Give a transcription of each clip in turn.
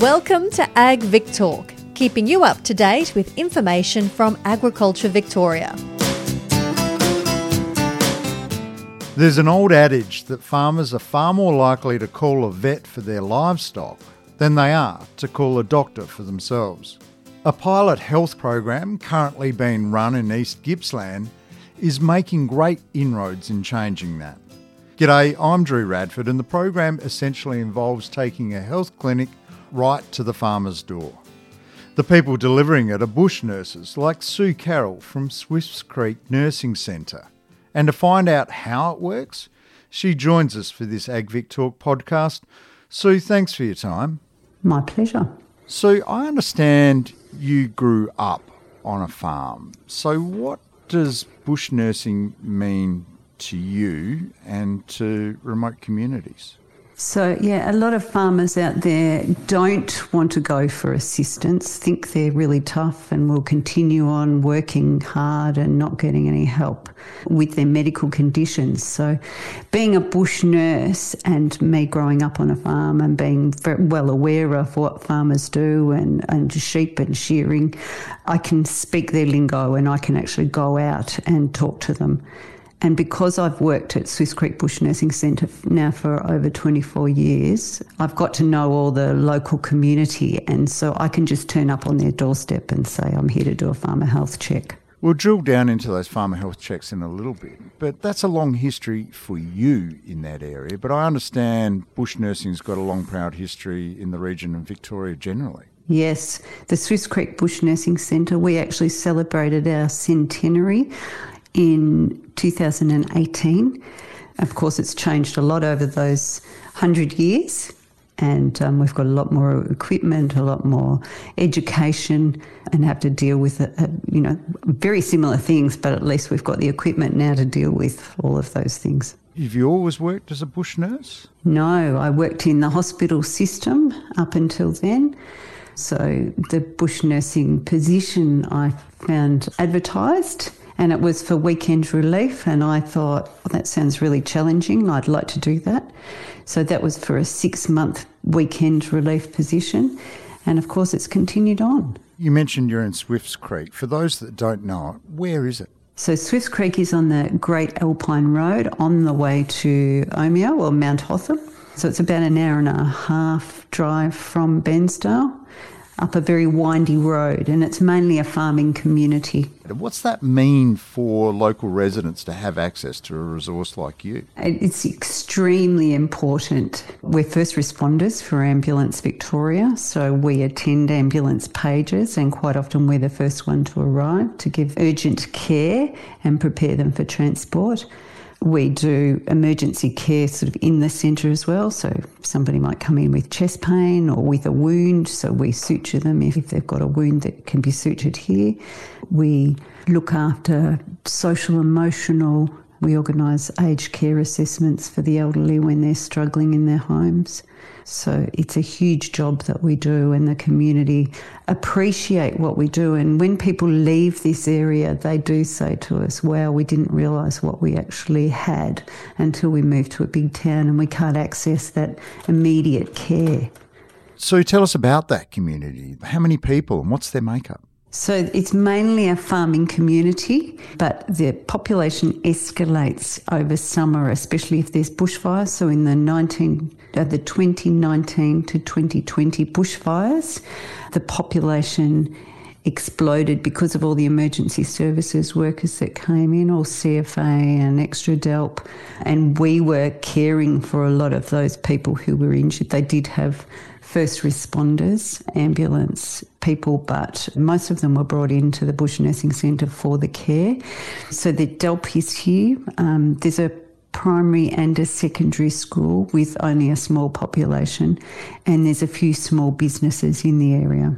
Welcome to Ag Vic Talk, keeping you up to date with information from Agriculture Victoria. There's an old adage that farmers are far more likely to call a vet for their livestock than they are to call a doctor for themselves. A pilot health program currently being run in East Gippsland is making great inroads in changing that. G'day, I'm Drew Radford, and the program essentially involves taking a health clinic right to the farmer's door. The people delivering it are bush nurses like Sue Carroll from Swifts Creek Nursing Centre. And to find out how it works, she joins us for this AgVic Talk podcast. Sue, thanks for your time. My pleasure. Sue, I understand you grew up on a farm. So, what does bush nursing mean to you and to remote communities? So, yeah, a lot of farmers out there don't want to go for assistance, think they're really tough and will continue on working hard and not getting any help with their medical conditions. So, being a bush nurse and me growing up on a farm and being well aware of what farmers do and, and sheep and shearing, I can speak their lingo and I can actually go out and talk to them. And because I've worked at Swifts Creek Bush Nursing Centre now for over 24 years, I've got to know all the local community. And so I can just turn up on their doorstep and say, I'm here to do a farmer health check. We'll drill down into those farmer health checks in a little bit, but that's a long history for you in that area. But I understand bush nursing's got a long, proud history in the region and Victoria generally. Yes, the Swifts Creek Bush Nursing Centre, we actually celebrated our centenary in 2018. Of course, it's changed a lot over those 100 years, and um, we've got a lot more equipment, a lot more education, and have to deal with, a, a, you know, very similar things, but at least we've got the equipment now to deal with all of those things. Have you always worked as a bush nurse? No, I worked in the hospital system up until then. So the bush nursing position I found advertised and it was for weekend relief. And I thought, well, that sounds really challenging. I'd like to do that. So that was for a six month weekend relief position. And of course, it's continued on. You mentioned you're in Swifts Creek. For those that don't know it, where is it? So Swifts Creek is on the Great Alpine Road on the way to Omeo or Mount Hotham. So it's about an hour and a half drive from Bairnsdale up a very windy road, and it's mainly a farming community. What's that mean for local residents to have access to a resource like you? It's extremely important. We're first responders for Ambulance Victoria, so we attend ambulance pages, and quite often we're the first one to arrive to give urgent care and prepare them for transport. We do emergency care sort of in the centre as well. So somebody might come in with chest pain or with a wound, so we suture them if they've got a wound that can be sutured here. We look after social, emotional. We organise aged care assessments for the elderly when they're struggling in their homes. So it's a huge job that we do, and the community appreciate what we do. And when people leave this area, they do say to us, Wow, we didn't realise what we actually had until we moved to a big town and we can't access that immediate care. So tell us about that community. How many people and what's their makeup? So it's mainly a farming community, but the population escalates over summer, especially if there's bushfires. So in the 19, uh, the 2019 to 2020 bushfires, the population exploded because of all the emergency services workers that came in, all CFA and extra DELWP. And we were caring for a lot of those people who were injured. They did have first responders, ambulance people, but most of them were brought into the Bush Nursing Centre for the care. So the DELWP is here. Um, there's a primary and a secondary school with only a small population, and there's a few small businesses in the area.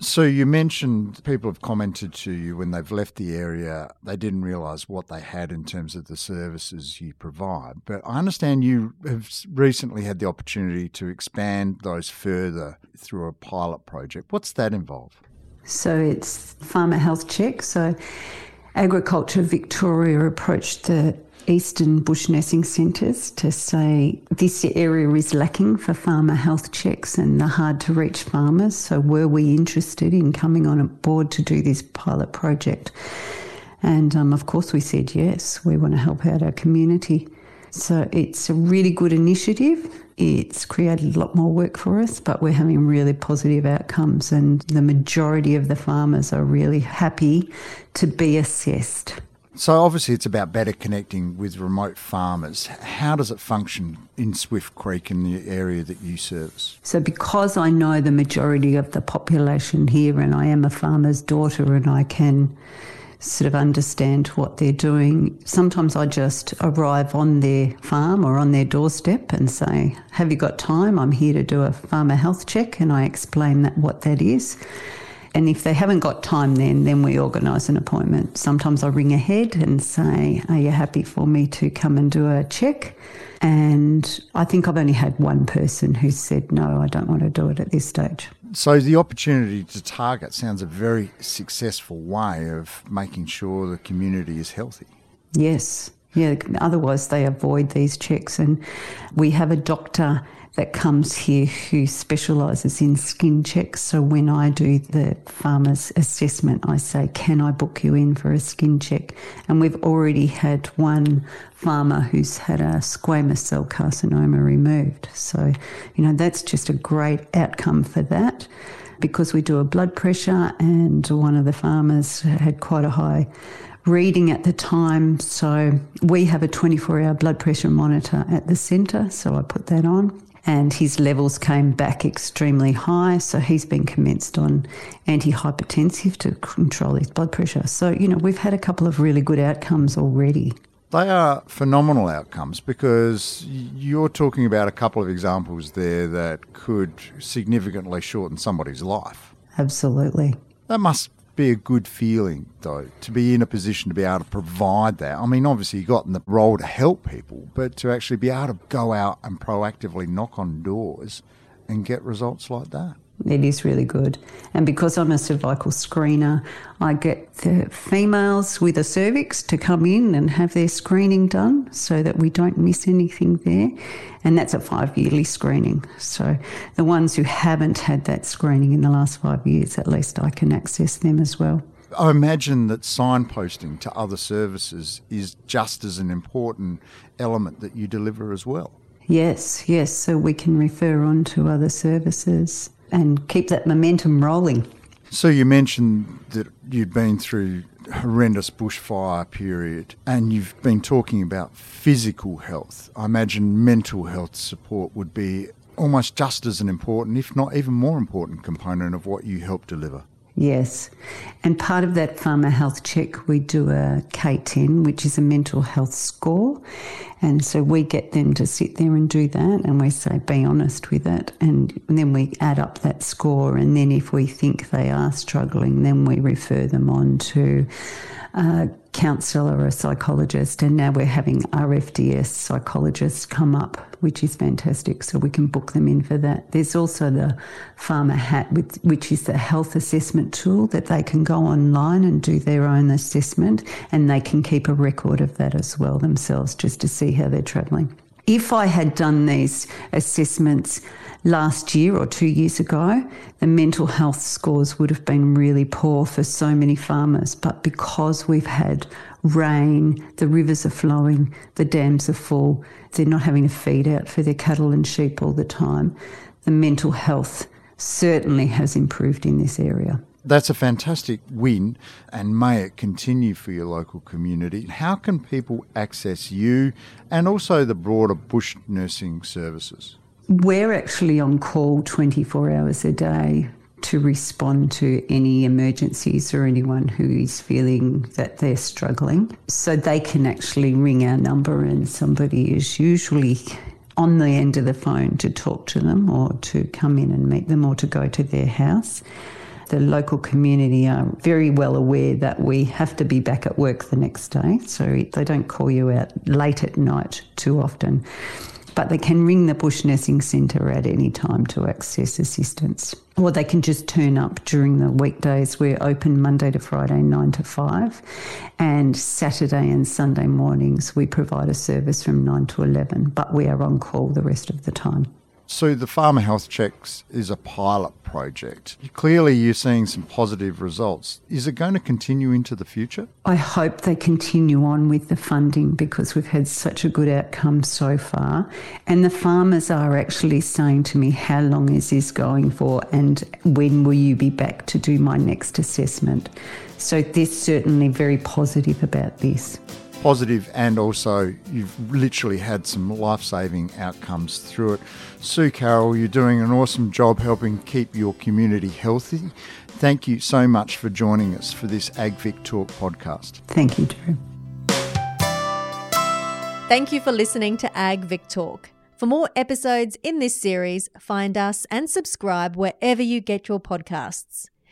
So you mentioned people have commented to you when they've left the area, they didn't realise what they had in terms of the services you provide. But I understand you have recently had the opportunity to expand those further through a pilot project. What's that involve? So it's farmer health check. So Agriculture Victoria approached the Eastern Bush Nursing Centres to say this area is lacking for farmer health checks and the hard to reach farmers. So, were we interested in coming on board to do this pilot project? And um, of course, we said yes, we want to help out our community. So, it's a really good initiative. It's created a lot more work for us, but we're having really positive outcomes, and the majority of the farmers are really happy to be assessed. So obviously, it's about better connecting with remote farmers. How does it function in Swift Creek in the area that you service? So, because I know the majority of the population here, and I am a farmer's daughter, and I can sort of understand what they're doing. Sometimes I just arrive on their farm or on their doorstep and say, Have you got time? I'm here to do a farmer health check, and I explain that what that is. And if they haven't got time then, then we organise an appointment. Sometimes I ring ahead and say, Are you happy for me to come and do a check? And I think I've only had one person who said, No, I don't want to do it at this stage. So the opportunity to target sounds a very successful way of making sure the community is healthy. Yes. Yeah, otherwise they avoid these checks. And we have a doctor that comes here who specialises in skin checks. So when I do the farmer's assessment, I say, Can I book you in for a skin check? And we've already had one farmer who's had a squamous cell carcinoma removed. So, you know, that's just a great outcome for that because we do a blood pressure, and one of the farmers had quite a high reading at the time. So we have a 24 hour blood pressure monitor at the centre. So I put that on and his levels came back extremely high. So he's been commenced on antihypertensive to control his blood pressure. So, you know, we've had a couple of really good outcomes already. They are phenomenal outcomes because you're talking about a couple of examples there that could significantly shorten somebody's life. Absolutely. That must be a good feeling, though, to be in a position to be able to provide that. I mean, obviously, you got in the role to help people, but to actually be able to go out and proactively knock on doors and get results like that. It is really good. And because I'm a cervical screener, I get the females with a cervix to come in and have their screening done so that we don't miss anything there. And that's a five yearly screening. So the ones who haven't had that screening in the last five years, at least I can access them as well. I imagine that signposting to other services is just as an important element that you deliver as well. Yes, yes. So we can refer on to other services and keep that momentum rolling. So you mentioned that you'd been through horrendous bushfire period and you've been talking about physical health. I imagine mental health support would be almost just as an important, if not even more important component of what you help deliver. Yes. And part of that farmer health check, we do a K10, which is a mental health score. And so we get them to sit there and do that. And we say, be honest with it. And then we add up that score. And then if we think they are struggling, then we refer them on to a counsellor or a psychologist. And now we're having RFDS psychologists come up which is fantastic. So we can book them in for that. There's also the Farmer Hat, which is the health assessment tool that they can go online and do their own assessment, and they can keep a record of that as well themselves just to see how they're travelling. If I had done these assessments last year or two years ago, the mental health scores would have been really poor for so many farmers. But because we've had rain, the rivers are flowing, the dams are full, they're not having to feed out for their cattle and sheep all the time, the mental health certainly has improved in this area. That's a fantastic win, and may it continue for your local community. How can people access you and also the broader bush nursing services? We're actually on call 24 hours a day to respond to any emergencies or anyone who is feeling that they're struggling. So they can actually ring our number, and somebody is usually on the end of the phone to talk to them or to come in and meet them or to go to their house. The local community are very well aware that we have to be back at work the next day, so they don't call you out late at night too often. but they can ring the Bush Nursing Centre at any time to access assistance. Or they can just turn up during the weekdays. We're open Monday to Friday, 9 to 5. And Saturday and Sunday mornings, we provide a service from 9 to 11, but we are on call the rest of the time. So the Farmer Health Checks is a pilot project. Clearly, you're seeing some positive results. Is it going to continue into the future? I hope they continue on with the funding because we've had such a good outcome so far. And the farmers are actually saying to me, How long is this going for? And when will you be back to do my next assessment? So they're certainly very positive about this positive and also you've literally had some life saving outcomes through it. Sue Carroll, you're doing an awesome job helping keep your community healthy. Thank you so much for joining us for this AgVic Talk podcast. Thank you, Drew. Thank you for listening to AgVic Talk. For more episodes in this series, find us and subscribe wherever you get your podcasts.